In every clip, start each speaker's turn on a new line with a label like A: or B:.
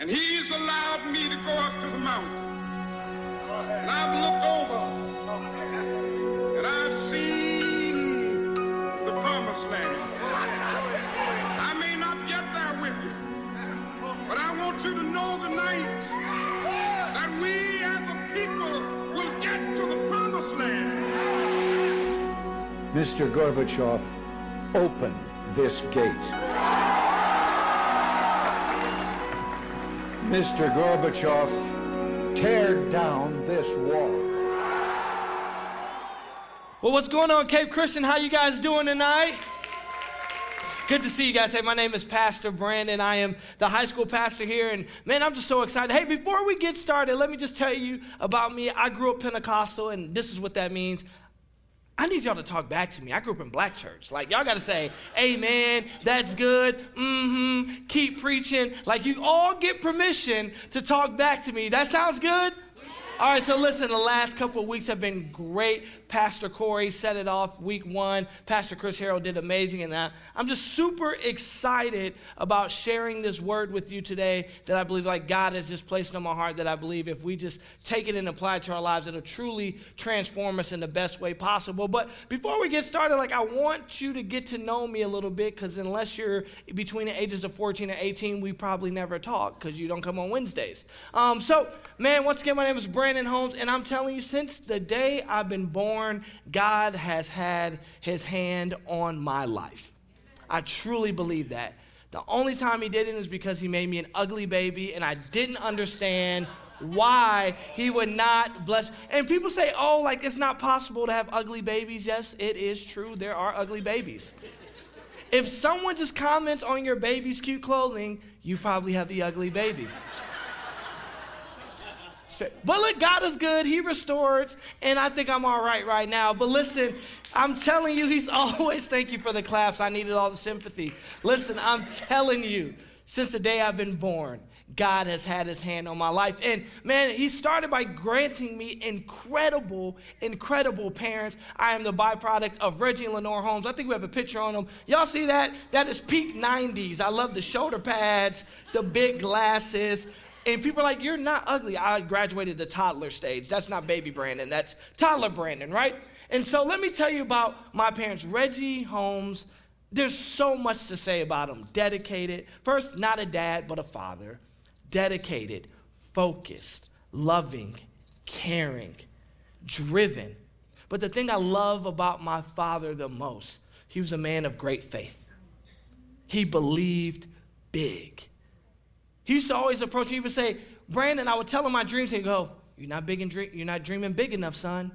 A: And he's allowed me to go up to the mountain. And I've looked over and I've seen the promised land. I may not get there with you, but I want you to know tonight that we as a people will get to the promised land.
B: Mr. Gorbachev, open this gate. Mr. Gorbachev, tear down this wall.
C: Well, what's going on, Cape Christian? How you guys doing tonight? Good to see you guys. Hey, my name is Pastor Brandon. I am the high school pastor here, and man, I'm just so excited. Hey, before we get started, let me just tell you about me. I grew up Pentecostal, and this is what that means. I need y'all to talk back to me. I grew up in black church. Like, y'all got to say, Amen, that's good, mm hmm, keep preaching. Like, you all get permission to talk back to me. That sounds good? All right, so listen, the last couple of weeks have been great. Pastor Corey set it off week one. Pastor Chris Harrell did amazing. in that. I'm just super excited about sharing this word with you today that I believe like God has just placed on my heart that I believe if we just take it and apply it to our lives, it'll truly transform us in the best way possible. But before we get started, like I want you to get to know me a little bit because unless you're between the ages of 14 and 18, we probably never talk because you don't come on Wednesdays. Um, so, man, once again, my name is Brandon Holmes, and I'm telling you, since the day I've been born, God has had his hand on my life. I truly believe that. The only time he didn't is because he made me an ugly baby and I didn't understand why he would not bless. And people say, oh, like it's not possible to have ugly babies. Yes, it is true. There are ugly babies. If someone just comments on your baby's cute clothing, you probably have the ugly baby. But look, God is good. He restored, and I think I'm all right right now. But listen, I'm telling you, He's always, thank you for the claps. I needed all the sympathy. Listen, I'm telling you, since the day I've been born, God has had his hand on my life. And man, he started by granting me incredible, incredible parents. I am the byproduct of Reggie and Lenore Holmes. I think we have a picture on them. Y'all see that? That is peak 90s. I love the shoulder pads, the big glasses. And people are like, You're not ugly. I graduated the toddler stage. That's not baby Brandon, that's toddler Brandon, right? And so let me tell you about my parents, Reggie Holmes. There's so much to say about him. Dedicated, first, not a dad, but a father. Dedicated, focused, loving, caring, driven. But the thing I love about my father the most, he was a man of great faith. He believed big. He used to always approach me, he would say, Brandon, I would tell him my dreams. He'd go, You're not big and dream, you're not dreaming big enough, son.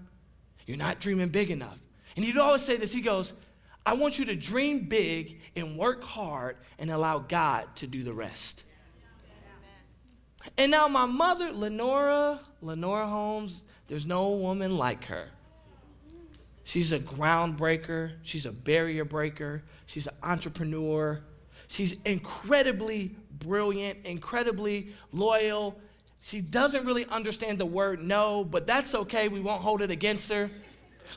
C: You're not dreaming big enough. And he'd always say this. He goes, I want you to dream big and work hard and allow God to do the rest. And now my mother, Lenora, Lenora Holmes, there's no woman like her. She's a groundbreaker. She's a barrier breaker. She's an entrepreneur. She's incredibly brilliant, incredibly loyal. She doesn't really understand the word no, but that's okay. We won't hold it against her.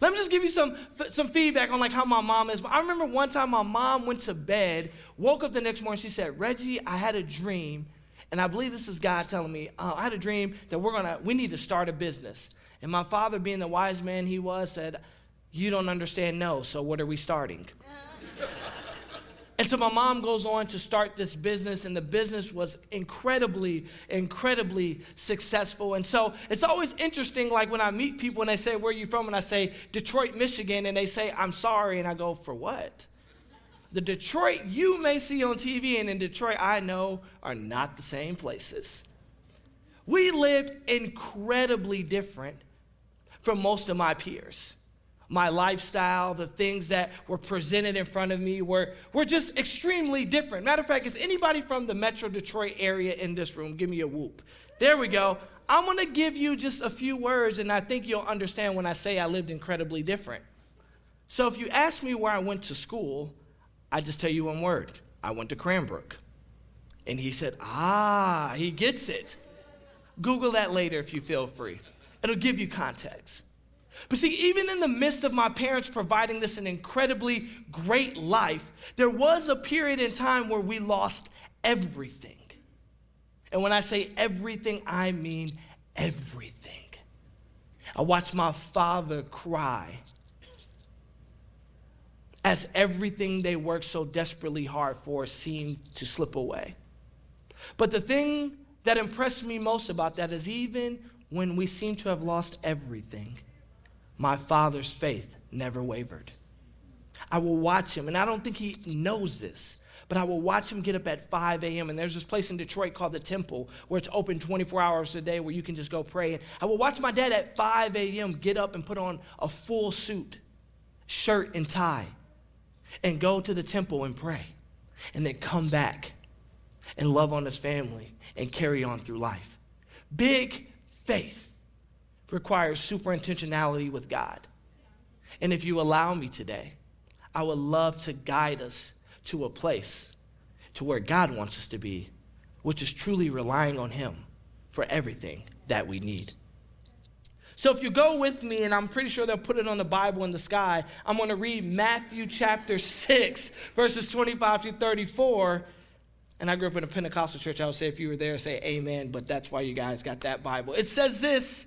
C: Let me just give you some, some feedback on like how my mom is. I remember one time my mom went to bed, woke up the next morning, she said, Reggie, I had a dream, and I believe this is God telling me, uh, I had a dream that we're gonna, we need to start a business. And my father, being the wise man he was, said, You don't understand no, so what are we starting? And so my mom goes on to start this business, and the business was incredibly, incredibly successful. And so it's always interesting, like when I meet people and they say, Where are you from? And I say, Detroit, Michigan. And they say, I'm sorry. And I go, For what? The Detroit you may see on TV and in Detroit I know are not the same places. We lived incredibly different from most of my peers my lifestyle, the things that were presented in front of me were, were just extremely different. Matter of fact, is anybody from the Metro Detroit area in this room? Give me a whoop. There we go. I'm going to give you just a few words, and I think you'll understand when I say I lived incredibly different. So if you ask me where I went to school, I just tell you one word I went to Cranbrook. And he said, Ah, he gets it. Google that later if you feel free, it'll give you context. But see, even in the midst of my parents providing this an incredibly great life, there was a period in time where we lost everything. And when I say everything, I mean everything. I watched my father cry as everything they worked so desperately hard for seemed to slip away. But the thing that impressed me most about that is even when we seem to have lost everything, my father's faith never wavered. I will watch him, and I don't think he knows this, but I will watch him get up at 5 a.m. And there's this place in Detroit called the Temple where it's open 24 hours a day where you can just go pray. And I will watch my dad at 5 a.m. get up and put on a full suit, shirt, and tie, and go to the temple and pray, and then come back and love on his family and carry on through life. Big faith requires super intentionality with God. And if you allow me today, I would love to guide us to a place to where God wants us to be, which is truly relying on Him for everything that we need. So if you go with me, and I'm pretty sure they'll put it on the Bible in the sky, I'm going to read Matthew chapter 6, verses 25 to 34. And I grew up in a Pentecostal church. I would say if you were there, say amen, but that's why you guys got that Bible. It says this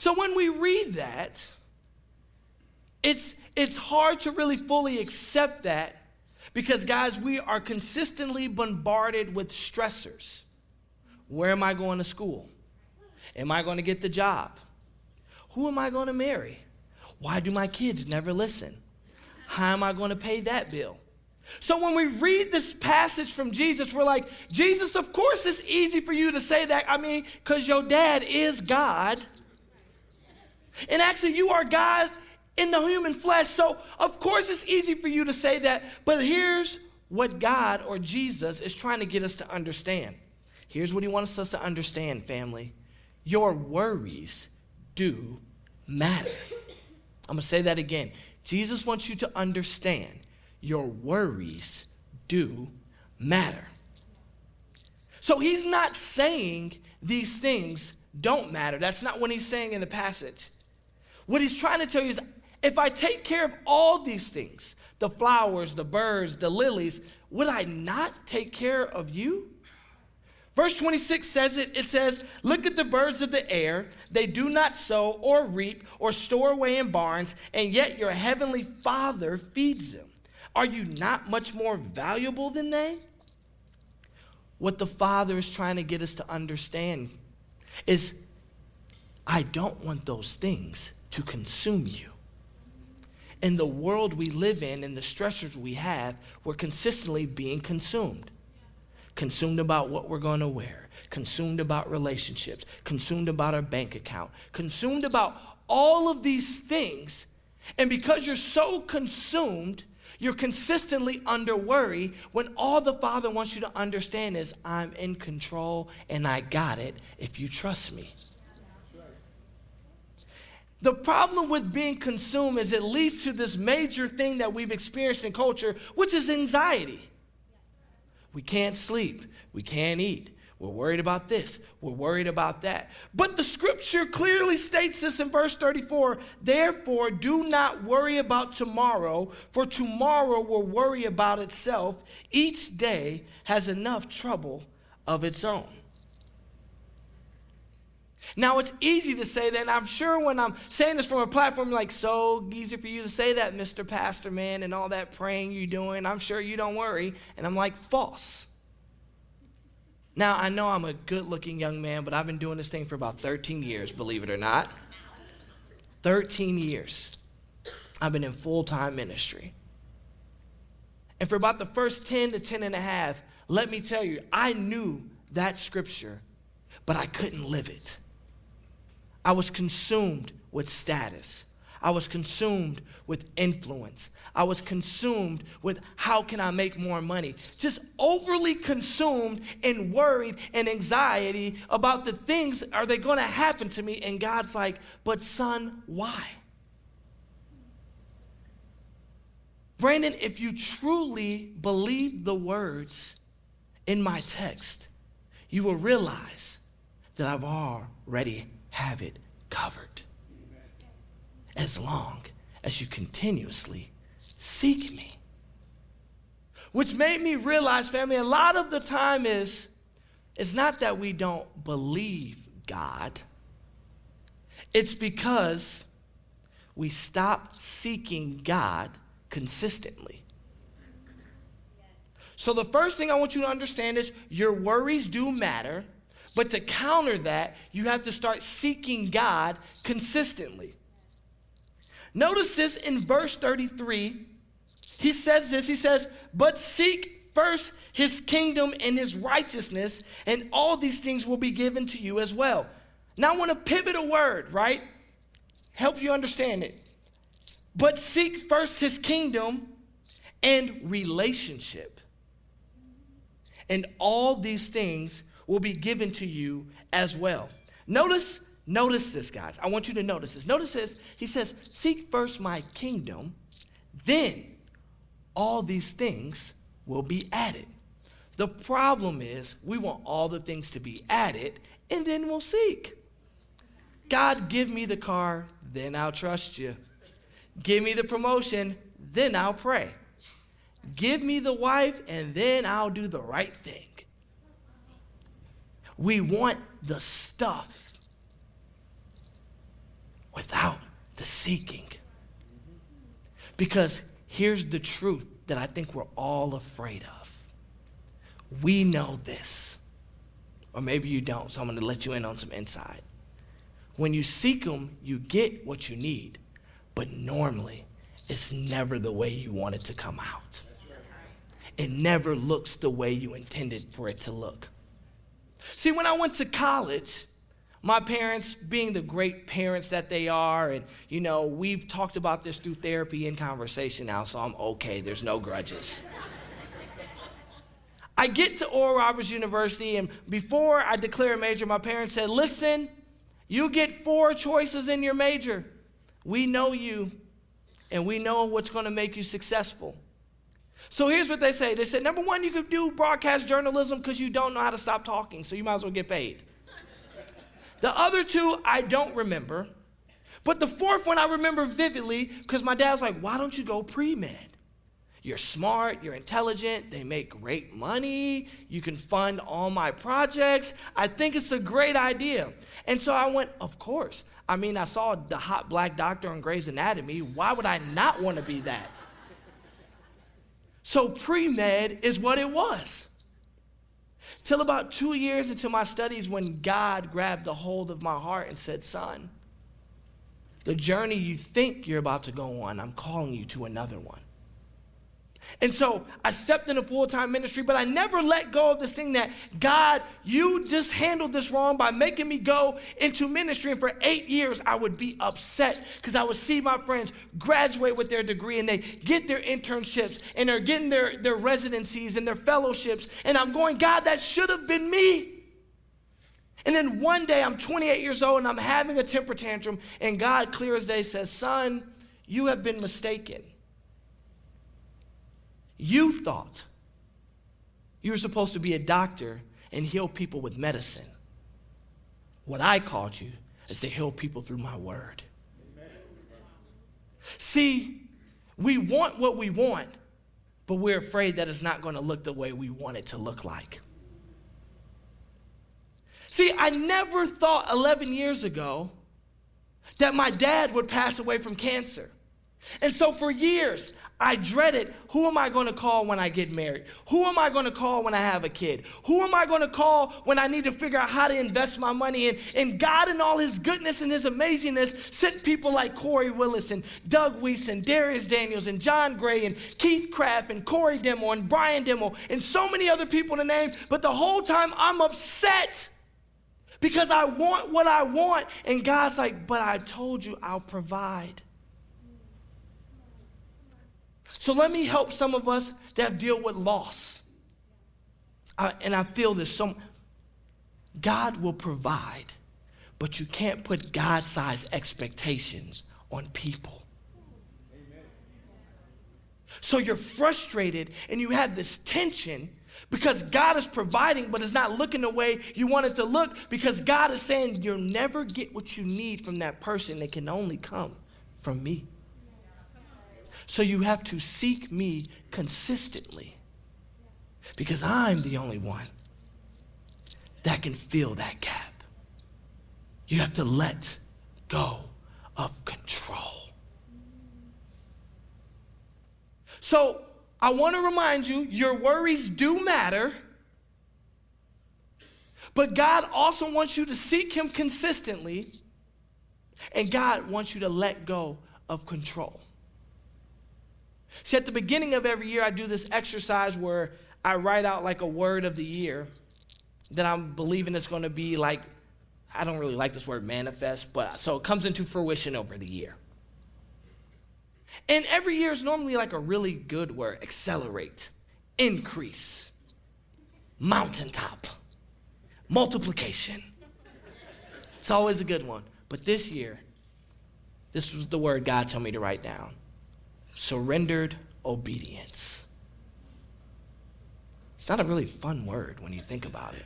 C: So when we read that, it's, it's hard to really fully accept that because, guys, we are consistently bombarded with stressors. Where am I going to school? Am I going to get the job? Who am I going to marry? Why do my kids never listen? How am I going to pay that bill? So when we read this passage from Jesus, we're like, Jesus, of course it's easy for you to say that. I mean, because your dad is God. And actually, you are God in the human flesh. So, of course, it's easy for you to say that. But here's what God or Jesus is trying to get us to understand. Here's what he wants us to understand, family. Your worries do matter. I'm going to say that again. Jesus wants you to understand your worries do matter. So he's not saying these things don't matter. That's not what he's saying in the passage. What he's trying to tell you is if I take care of all these things, the flowers, the birds, the lilies, would I not take care of you? Verse 26 says it, it says, Look at the birds of the air. They do not sow or reap or store away in barns, and yet your heavenly Father feeds them. Are you not much more valuable than they? What the Father is trying to get us to understand is I don't want those things to consume you. In the world we live in and the stressors we have, we're consistently being consumed. Consumed about what we're going to wear, consumed about relationships, consumed about our bank account, consumed about all of these things. And because you're so consumed, you're consistently under worry when all the Father wants you to understand is, I'm in control and I got it if you trust me. The problem with being consumed is it leads to this major thing that we've experienced in culture, which is anxiety. We can't sleep. We can't eat. We're worried about this. We're worried about that. But the scripture clearly states this in verse 34 Therefore, do not worry about tomorrow, for tomorrow will worry about itself. Each day has enough trouble of its own. Now, it's easy to say that, and I'm sure when I'm saying this from a platform like, so easy for you to say that, Mr. Pastor, man, and all that praying you're doing, I'm sure you don't worry. And I'm like, false. Now, I know I'm a good looking young man, but I've been doing this thing for about 13 years, believe it or not. 13 years. I've been in full time ministry. And for about the first 10 to 10 and a half, let me tell you, I knew that scripture, but I couldn't live it. I was consumed with status. I was consumed with influence. I was consumed with how can I make more money? Just overly consumed and worried and anxiety about the things are they going to happen to me? And God's like, but son, why? Brandon, if you truly believe the words in my text, you will realize that I've already have it covered. As long as you continuously seek me. Which made me realize, family, a lot of the time is it's not that we don't believe God. It's because we stop seeking God consistently. So, the first thing I want you to understand is your worries do matter. But to counter that, you have to start seeking God consistently. Notice this in verse 33. He says this He says, But seek first his kingdom and his righteousness, and all these things will be given to you as well. Now, I want to pivot a word, right? Help you understand it. But seek first his kingdom and relationship. And all these things will be given to you as well. Notice, notice this, guys. I want you to notice this. Notice this. He says, Seek first my kingdom, then all these things will be added. The problem is, we want all the things to be added, and then we'll seek. God, give me the car, then I'll trust you. Give me the promotion, then I'll pray. Give me the wife, and then I'll do the right thing. We want the stuff without the seeking. Because here's the truth that I think we're all afraid of. We know this, or maybe you don't, so I'm going to let you in on some insight. When you seek them, you get what you need, but normally it's never the way you want it to come out. It never looks the way you intended for it to look. See, when I went to college, my parents, being the great parents that they are, and you know, we've talked about this through therapy and conversation now, so I'm okay. There's no grudges. I get to Oral Roberts University, and before I declare a major, my parents said, Listen, you get four choices in your major. We know you, and we know what's going to make you successful. So here's what they say. They said, number one, you could do broadcast journalism because you don't know how to stop talking, so you might as well get paid. The other two, I don't remember. But the fourth one I remember vividly because my dad was like, why don't you go pre med? You're smart, you're intelligent, they make great money, you can fund all my projects. I think it's a great idea. And so I went, of course. I mean, I saw the hot black doctor on Grey's Anatomy. Why would I not want to be that? So pre med is what it was. Till about two years into my studies, when God grabbed a hold of my heart and said, Son, the journey you think you're about to go on, I'm calling you to another one. And so I stepped into full time ministry, but I never let go of this thing that God, you just handled this wrong by making me go into ministry. And for eight years, I would be upset because I would see my friends graduate with their degree and they get their internships and they're getting their, their residencies and their fellowships. And I'm going, God, that should have been me. And then one day I'm 28 years old and I'm having a temper tantrum, and God, clear as day, says, Son, you have been mistaken. You thought you were supposed to be a doctor and heal people with medicine. What I called you is to heal people through my word. See, we want what we want, but we're afraid that it's not going to look the way we want it to look like. See, I never thought 11 years ago that my dad would pass away from cancer. And so for years, I dreaded who am I going to call when I get married? Who am I going to call when I have a kid? Who am I going to call when I need to figure out how to invest my money in? And God, in all His goodness and His amazingness, sent people like Corey Willis and Doug Weiss and Dharius Daniels and John Gray and Keith Craft and Corey Demo and Brian Demo and so many other people to name. But the whole time I'm upset because I want what I want. And God's like, but I told you I'll provide. So let me help some of us that deal with loss. Uh, and I feel this some God will provide, but you can't put God sized expectations on people. So you're frustrated and you have this tension because God is providing, but it's not looking the way you want it to look because God is saying you'll never get what you need from that person. It can only come from me. So you have to seek me consistently because I'm the only one that can fill that gap. You have to let go of control. So I want to remind you your worries do matter. But God also wants you to seek Him consistently, and God wants you to let go of control. See, at the beginning of every year, I do this exercise where I write out like a word of the year that I'm believing is going to be like, I don't really like this word manifest, but so it comes into fruition over the year. And every year is normally like a really good word accelerate, increase, mountaintop, multiplication. It's always a good one. But this year, this was the word God told me to write down surrendered obedience. It's not a really fun word when you think about it.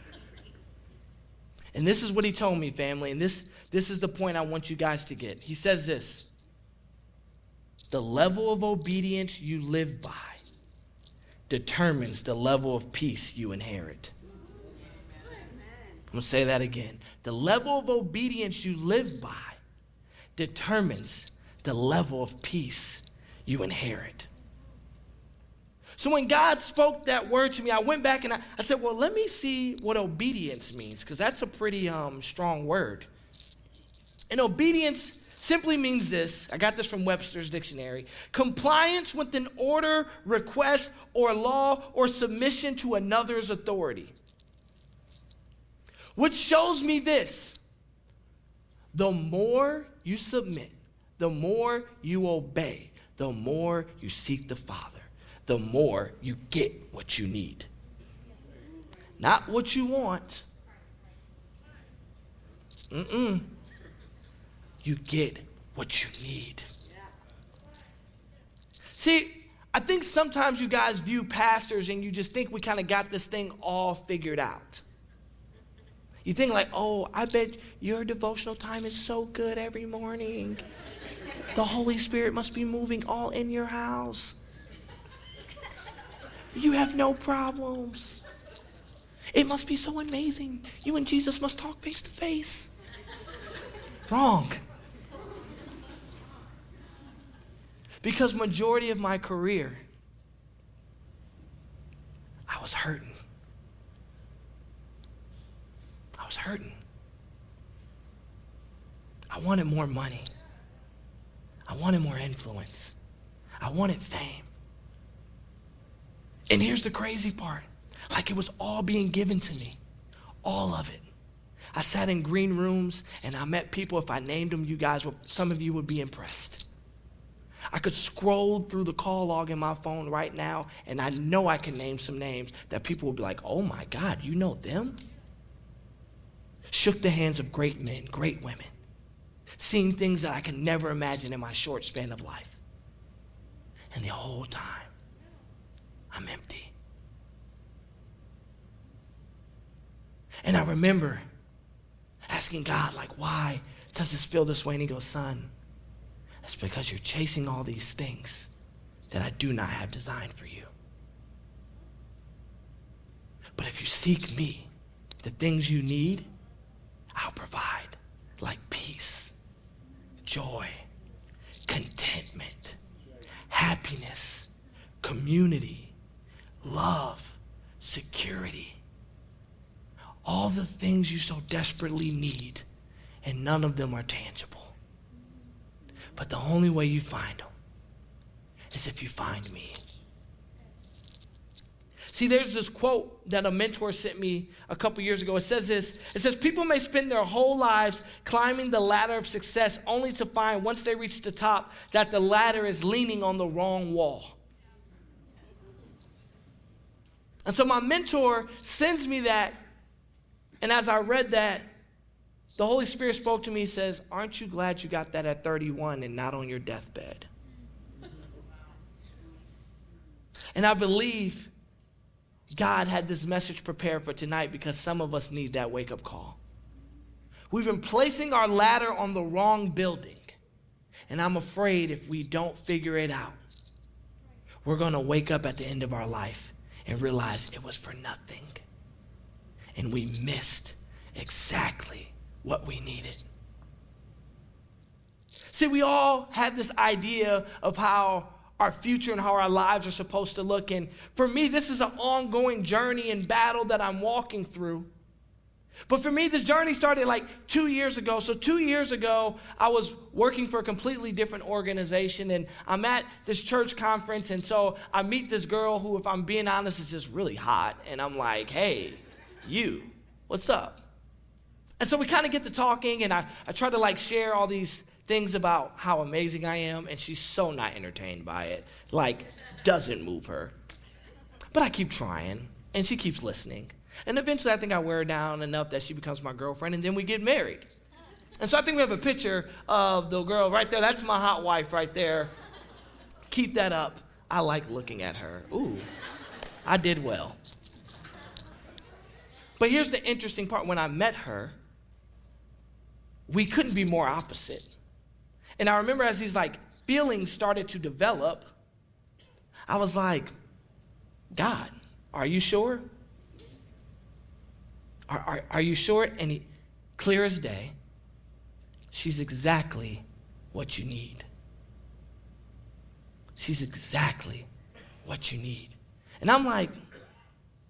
C: And this is what he told me, family, and this, this is the point I want you guys to get. He says this The level of obedience you live by determines the level of peace you inherit. I'm going to say that again. The level of obedience you live by determines the level of peace you inherit. So when God spoke that word to me, I went back and I, I said, well, let me see what obedience means, because that's a pretty um, strong word. And obedience simply means this I got this from Webster's dictionary compliance with an order, request, or law, or submission to another's authority. Which shows me this the more you submit, the more you obey, the more you seek the Father, the more you get what you need. Not what you want. Mm-mm. You get what you need. See, I think sometimes you guys view pastors and you just think we kind of got this thing all figured out. You think like, oh, I bet your devotional time is so good every morning. The Holy Spirit must be moving all in your house. You have no problems. It must be so amazing. You and Jesus must talk face to face. Wrong. Because majority of my career I was hurting. I was hurting. I wanted more money. I wanted more influence. I wanted fame. And here's the crazy part like it was all being given to me, all of it. I sat in green rooms and I met people. If I named them, you guys, would, some of you would be impressed. I could scroll through the call log in my phone right now, and I know I can name some names that people would be like, oh my God, you know them? Shook the hands of great men, great women seeing things that I can never imagine in my short span of life. And the whole time, I'm empty. And I remember asking God, like, why does this feel this way? And he goes, son, that's because you're chasing all these things that I do not have designed for you. But if you seek me, the things you need, I'll provide, like peace, joy, contentment, happiness, community, love, security. All the things you so desperately need, and none of them are tangible. But the only way you find them is if you find me. See, there's this quote that a mentor sent me a couple years ago. It says this It says, People may spend their whole lives climbing the ladder of success only to find once they reach the top that the ladder is leaning on the wrong wall. And so my mentor sends me that. And as I read that, the Holy Spirit spoke to me. He says, Aren't you glad you got that at 31 and not on your deathbed? And I believe God had this message prepared for tonight because some of us need that wake up call. We've been placing our ladder on the wrong building. And I'm afraid if we don't figure it out, we're going to wake up at the end of our life and realize it was for nothing. And we missed exactly what we needed. See, we all have this idea of how our future and how our lives are supposed to look. And for me, this is an ongoing journey and battle that I'm walking through. But for me, this journey started like two years ago. So, two years ago, I was working for a completely different organization, and I'm at this church conference. And so I meet this girl who, if I'm being honest, is just really hot. And I'm like, hey, you, what's up? And so we kind of get to talking, and I, I try to like share all these things about how amazing I am, and she's so not entertained by it. Like, doesn't move her. But I keep trying, and she keeps listening. And eventually, I think I wear her down enough that she becomes my girlfriend, and then we get married. And so I think we have a picture of the girl right there. That's my hot wife right there. Keep that up. I like looking at her. Ooh, I did well. But here's the interesting part when I met her, we couldn't be more opposite. And I remember as these like feelings started to develop, I was like, God, are you sure? Are, are, are you sure? And he, clear as day, she's exactly what you need. She's exactly what you need. And I'm like,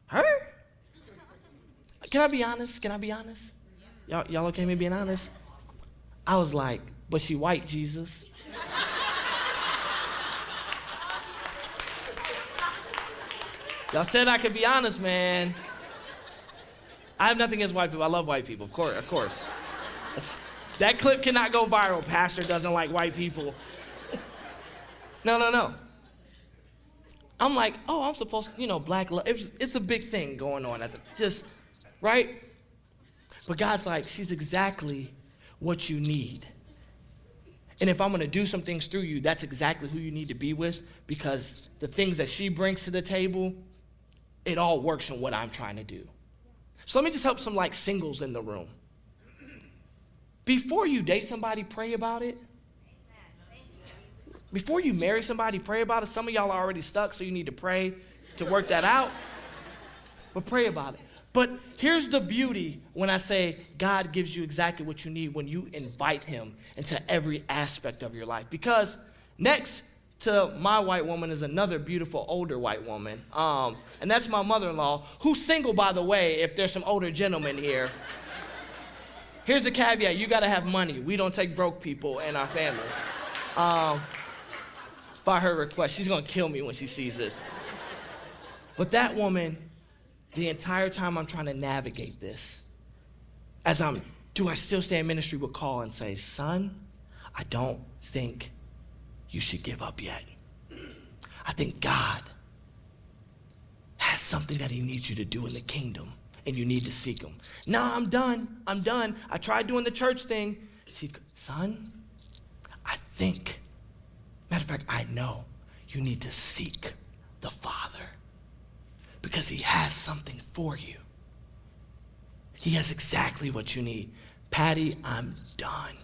C: her? Can I be honest? Can I be honest? Y'all, y'all okay me being honest? I was like, but she white, Jesus. Y'all said I could be honest, man. I have nothing against white people. I love white people, of course. Of course. That clip cannot go viral. Pastor doesn't like white people. no, no, no. I'm like, oh, I'm supposed to, you know, black love. It's, it's a big thing going on at the, just, right? But God's like, she's exactly what you need. And if I'm going to do some things through you, that's exactly who you need to be with because the things that she brings to the table, it all works in what I'm trying to do. So let me just help some like singles in the room. Before you date somebody, pray about it. Before you marry somebody, pray about it. Some of y'all are already stuck, so you need to pray to work that out. But pray about it. But here's the beauty when I say God gives you exactly what you need when you invite Him into every aspect of your life. Because next to my white woman is another beautiful older white woman. Um, and that's my mother in law, who's single, by the way, if there's some older gentlemen here. Here's the caveat you got to have money. We don't take broke people in our family. Um, by her request. She's to kill me when she sees this. But that woman the entire time I'm trying to navigate this, as I'm, do I still stay in ministry, would call and say, Son, I don't think you should give up yet. I think God has something that He needs you to do in the kingdom, and you need to seek Him. No, I'm done. I'm done. I tried doing the church thing. She, son, I think, matter of fact, I know you need to seek the Father because he has something for you. He has exactly what you need. Patty, I'm done.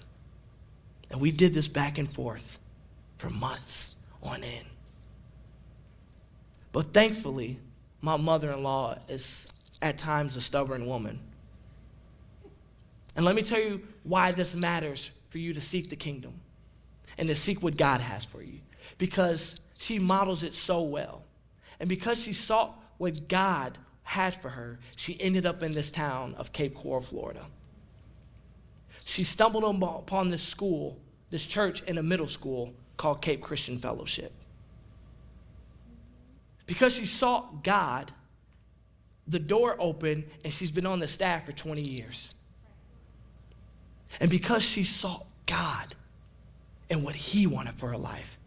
C: And we did this back and forth for months on end. But thankfully, my mother in law is at times a stubborn woman. And let me tell you why this matters for you to seek the kingdom and to seek what God has for you. Because she models it so well. And because she saw what God had for her, she ended up in this town of Cape Coral, Florida. She stumbled upon this school, this church in a middle school called Cape Christian Fellowship. Because she sought God, the door opened and she's been on the staff for 20 years. And because she sought God and what He wanted for her life,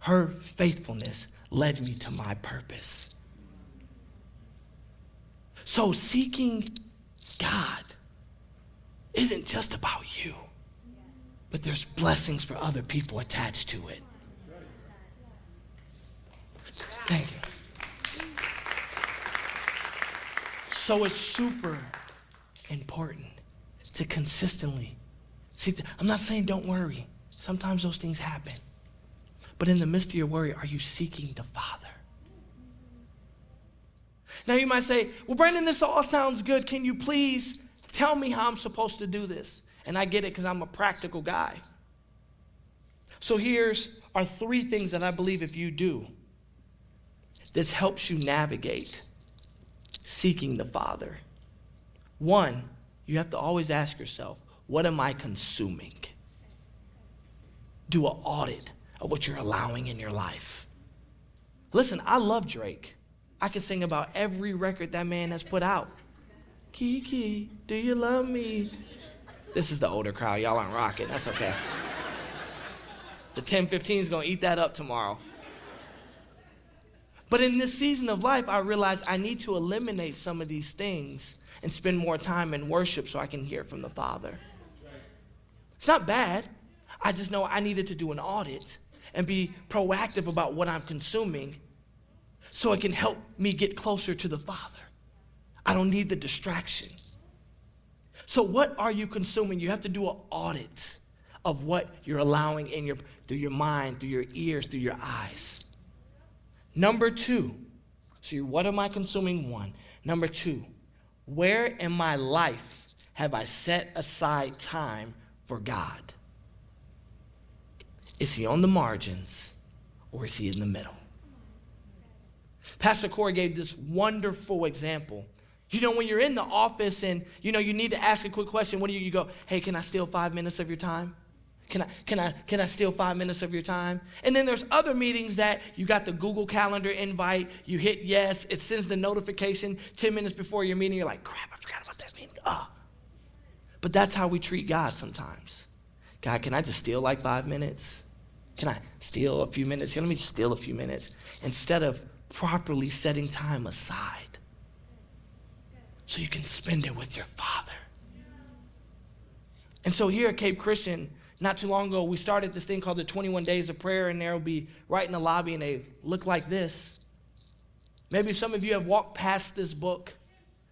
C: her faithfulness led me to my purpose. So seeking God isn't just about you, but there's blessings for other people attached to it. Thank you. So it's super important to consistently see. I'm not saying don't worry. Sometimes those things happen. But in the midst of your worry, are you seeking the Father? Now you might say, Well, Brandon, this all sounds good. Can you please tell me how I'm supposed to do this? And I get it because I'm a practical guy. So here's are three things that I believe if you do, this helps you navigate seeking the Father. One, you have to always ask yourself, what am I consuming? Do an audit of what you're allowing in your life. Listen, I love Drake. I can sing about every record that man has put out. Kiki, do you love me? This is the older crowd. Y'all aren't rocking. That's okay. The 1015 is going to eat that up tomorrow. But in this season of life, I realized I need to eliminate some of these things and spend more time in worship so I can hear from the Father. It's not bad. I just know I needed to do an audit and be proactive about what I'm consuming so it can help me get closer to the Father. I don't need the distraction. So, what are you consuming? You have to do an audit of what you're allowing in your through your mind, through your ears, through your eyes. Number two, see, what am I consuming? One. Number two, where in my life have I set aside time for God? Is he on the margins or is he in the middle? Pastor Corey gave this wonderful example. You know, when you're in the office and you know you need to ask a quick question, what do you, you go, hey, can I steal five minutes of your time? Can I, can, I, can I steal five minutes of your time? And then there's other meetings that you got the Google Calendar invite, you hit yes, it sends the notification 10 minutes before your meeting. You're like, crap, I forgot about that meeting. Ah. But that's how we treat God sometimes. God, can I just steal like five minutes? Can I steal a few minutes? Here, let me steal a few minutes. Instead of properly setting time aside so you can spend it with your Father. And so here at Cape Christian, not too long ago, we started this thing called the 21 Days of Prayer, and there will be right in the lobby, and they look like this. Maybe some of you have walked past this book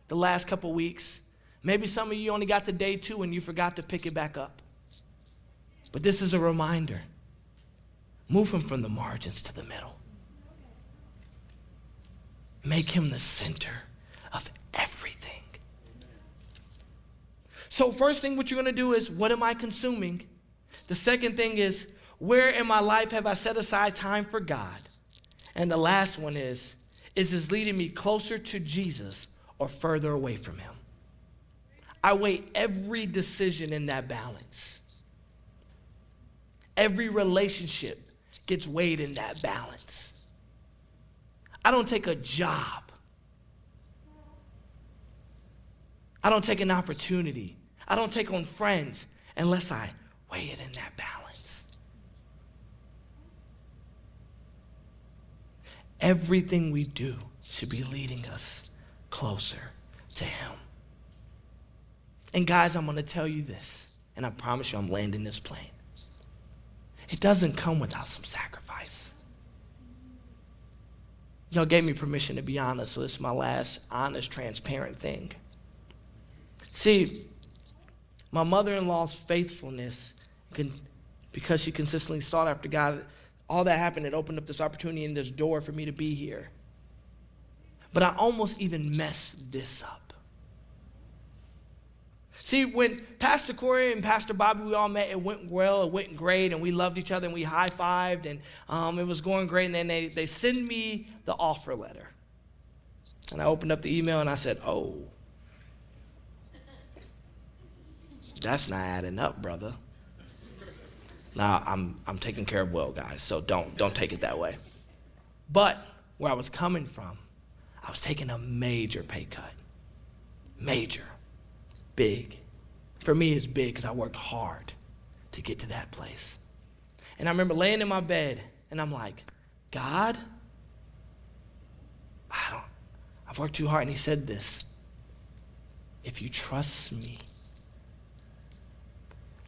C: the last couple weeks. Maybe some of you only got to day two and you forgot to pick it back up. But this is a reminder move him from the margins to the middle. Make him the center of everything. So, first thing, what you're going to do is, what am I consuming? The second thing is, where in my life have I set aside time for God? And the last one is, is this leading me closer to Jesus or further away from him? I weigh every decision in that balance. Every relationship gets weighed in that balance. I don't take a job. I don't take an opportunity. I don't take on friends unless I weigh it in that balance. Everything we do should be leading us closer to Him. And guys, I'm going to tell you this, and I promise you I'm landing this plane. It doesn't come without some sacrifice. Y'all gave me permission to be honest, so this is my last honest, transparent thing. See, my mother in law's faithfulness, because she consistently sought after God, all that happened, it opened up this opportunity and this door for me to be here. But I almost even messed this up. See, when Pastor Corey and Pastor Bobby, we all met, it went well, it went great, and we loved each other, and we high fived, and um, it was going great. And then they, they send me the offer letter. And I opened up the email and I said, Oh, that's not adding up, brother. Now, I'm, I'm taking care of Will, guys, so don't, don't take it that way. But where I was coming from, I was taking a major pay cut. Major big. For me, it's big because I worked hard to get to that place. And I remember laying in my bed and I'm like, God, I don't, I've worked too hard. And he said this if you trust me,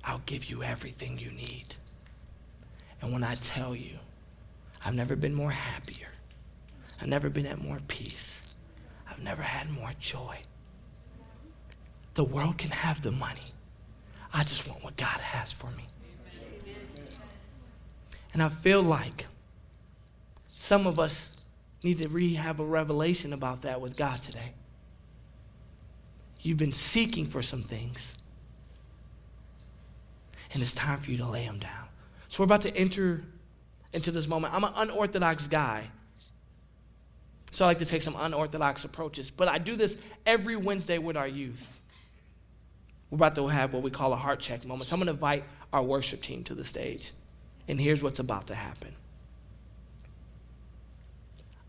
C: I'll give you everything you need. And when I tell you, I've never been more happier, I've never been at more peace, I've never had more joy. The world can have the money. I just want what God has for me. And I feel like some of us need to have a revelation about that with God today. You've been seeking for some things, and it's time for you to lay them down. So we're about to enter into this moment. I'm an unorthodox guy. So I like to take some unorthodox approaches. But I do this every Wednesday with our youth. We're about to have what we call a heart check moment. So I'm going to invite our worship team to the stage. And here's what's about to happen.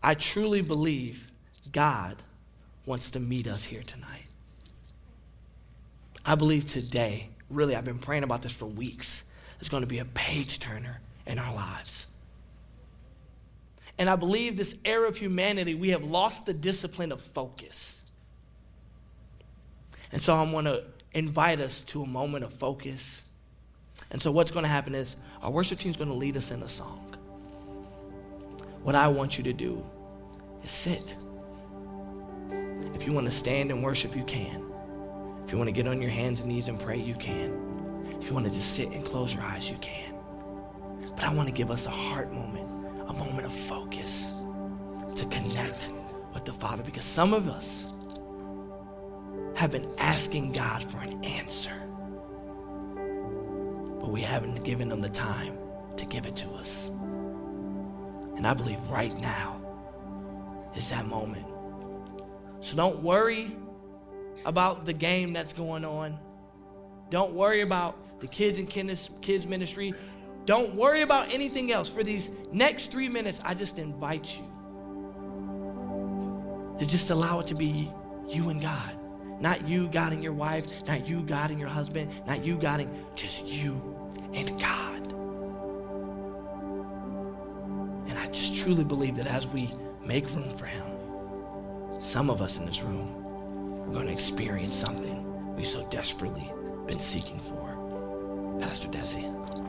C: I truly believe God wants to meet us here tonight. I believe today, really, I've been praying about this for weeks. There's going to be a page turner in our lives. And I believe this era of humanity, we have lost the discipline of focus. And so I'm going to invite us to a moment of focus. And so, what's going to happen is our worship team is going to lead us in a song. What I want you to do is sit. If you want to stand and worship, you can. If you want to get on your hands and knees and pray, you can. If you want to just sit and close your eyes, you can. But I want to give us a heart moment, a moment of focus to connect with the Father because some of us, have been asking God for an answer, but we haven't given Him the time to give it to us. And I believe right now is that moment. So don't worry about the game that's going on. Don't worry about the kids and kids ministry. Don't worry about anything else. For these next three minutes, I just invite you to just allow it to be you and God. Not you guiding your wife, not you guiding your husband, not you guiding, just you and God. And I just truly believe that as we make room for Him, some of us in this room are going to experience something we've so desperately been seeking for. Pastor Desi.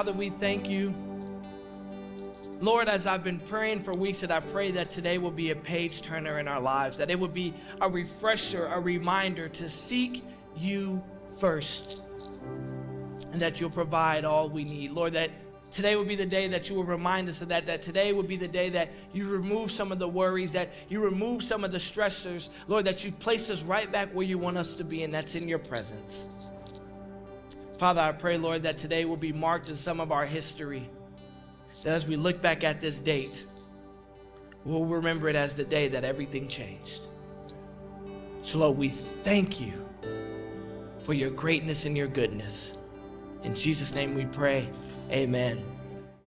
C: Father, we thank you. Lord, as I've been praying for weeks, that I pray that today will be a page turner in our lives, that it would be a refresher, a reminder to seek you first, and that you'll provide all we need. Lord, that today will be the day that you will remind us of that, that today will be the day that you remove some of the worries, that you remove some of the stressors, Lord, that you place us right back where you want us to be, and that's in your presence. Father, I pray, Lord, that today will be marked in some of our history. That as we look back at this date, we'll remember it as the day that everything changed. So, Lord, we thank you for your greatness and your goodness. In Jesus' name we pray. Amen.